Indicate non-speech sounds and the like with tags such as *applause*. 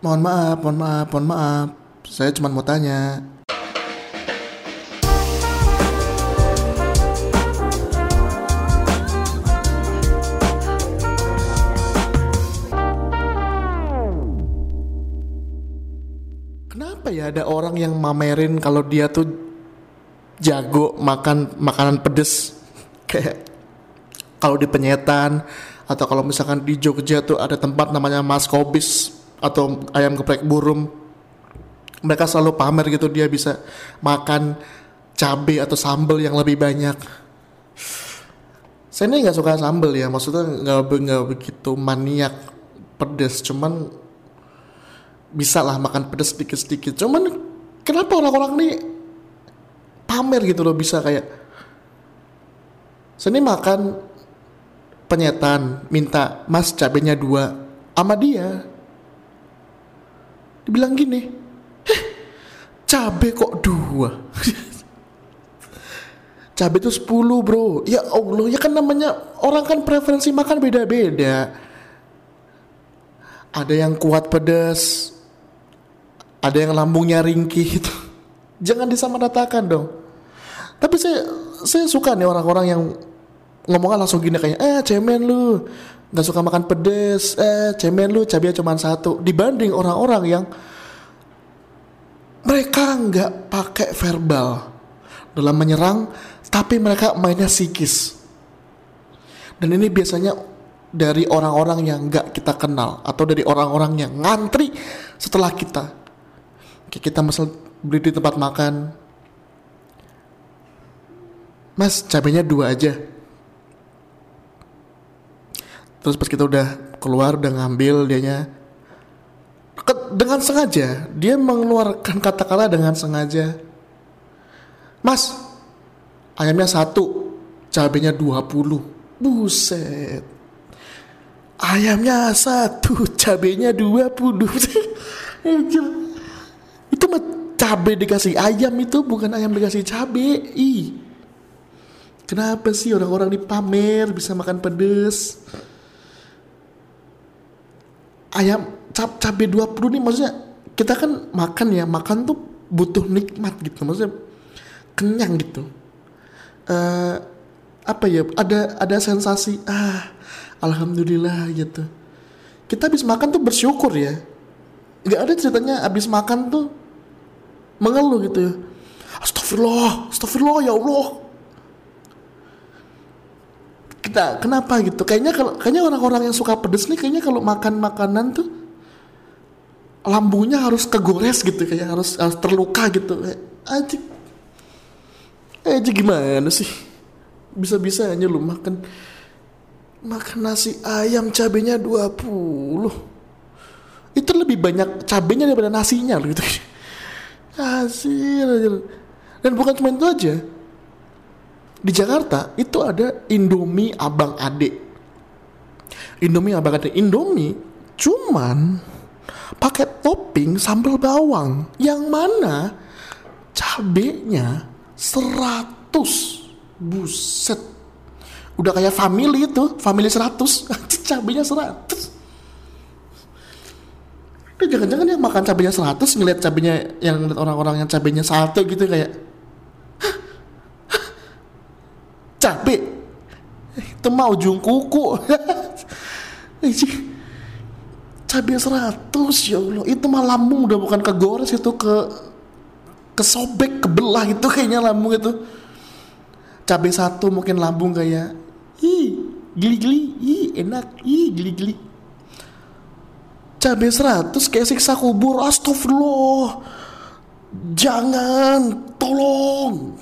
Mohon maaf, mohon maaf, mohon maaf. Saya cuma mau tanya. Kenapa ya ada orang yang mamerin kalau dia tuh jago makan makanan pedes *laughs* kayak kalau di penyetan atau kalau misalkan di Jogja tuh ada tempat namanya Mas Kobis atau ayam geprek burung mereka selalu pamer gitu dia bisa makan cabai atau sambal yang lebih banyak. Saya ini nggak suka sambal ya maksudnya nggak nggak begitu maniak pedes cuman bisa lah makan pedes sedikit-sedikit. Cuman kenapa orang-orang nih pamer gitu loh bisa kayak saya ini makan penyetan minta mas cabenya dua sama dia dibilang gini eh cabe kok dua? *laughs* Cabe itu 10 bro. Ya Allah ya kan namanya orang kan preferensi makan beda-beda. Ada yang kuat pedas ada yang lambungnya ringkih itu. *laughs* Jangan disamaratakan dong. Tapi saya saya suka nih orang-orang yang ngomongnya langsung gini kayak eh cemen lu nggak suka makan pedes. Eh cemen lu cabai cuma satu. Dibanding orang-orang yang mereka nggak pakai verbal dalam menyerang tapi mereka mainnya psikis. Dan ini biasanya dari orang-orang yang nggak kita kenal atau dari orang-orang yang ngantri setelah kita. Kayak kita misal beli di tempat makan. Mas cabenya dua aja terus pas kita udah keluar udah ngambil dianya dengan sengaja. Dia mengeluarkan kata-kata dengan sengaja. Mas ayamnya satu cabenya 20 buset. Ayamnya satu cabenya 20 Anjir. *laughs* itu mah cabe dikasih ayam itu bukan ayam dikasih cabe. Ih. Kenapa sih orang-orang dipamer bisa makan pedes ayam cap cabe 20 nih maksudnya kita kan makan ya makan tuh butuh nikmat gitu maksudnya kenyang gitu. Eh apa ya ada ada sensasi ah alhamdulillah gitu. Kita habis makan tuh bersyukur ya. Nggak ada ceritanya habis makan tuh mengeluh gitu ya. Astagfirullah astagfirullah ya Allah kita kenapa gitu? Kayaknya kalau kayaknya orang-orang yang suka pedes nih kayaknya kalau makan makanan tuh lambungnya harus kegores gitu kayak harus harus terluka gitu. Eh, aja aja gimana sih? Bisa-bisa aja lu makan makan nasi ayam cabenya 20 itu lebih banyak cabenya daripada nasinya gitu. *laughs* Hasil aja. dan bukan cuma itu aja di Jakarta itu ada Indomie Abang Ade. Indomie Abang Ade. Indomie cuman pakai topping sambal bawang. Yang mana cabenya 100 buset. Udah kayak family itu family 100 *laughs* cabenya 100 Udah jangan-jangan yang makan cabenya 100 ngeliat cabenya yang orang-orang yang cabenya satu gitu kayak cabe. Itu mah ujung kuku. *laughs* Cabe 100 ya Allah. Itu mah lambung udah bukan kegores itu ke kesobek kebelah itu kayaknya lambung itu. Cabe satu mungkin lambung kayak ih gili-gili ih enak. Ih gili-gili cabe 100 kayak siksa kubur. Astagfirullah. Jangan. Tolong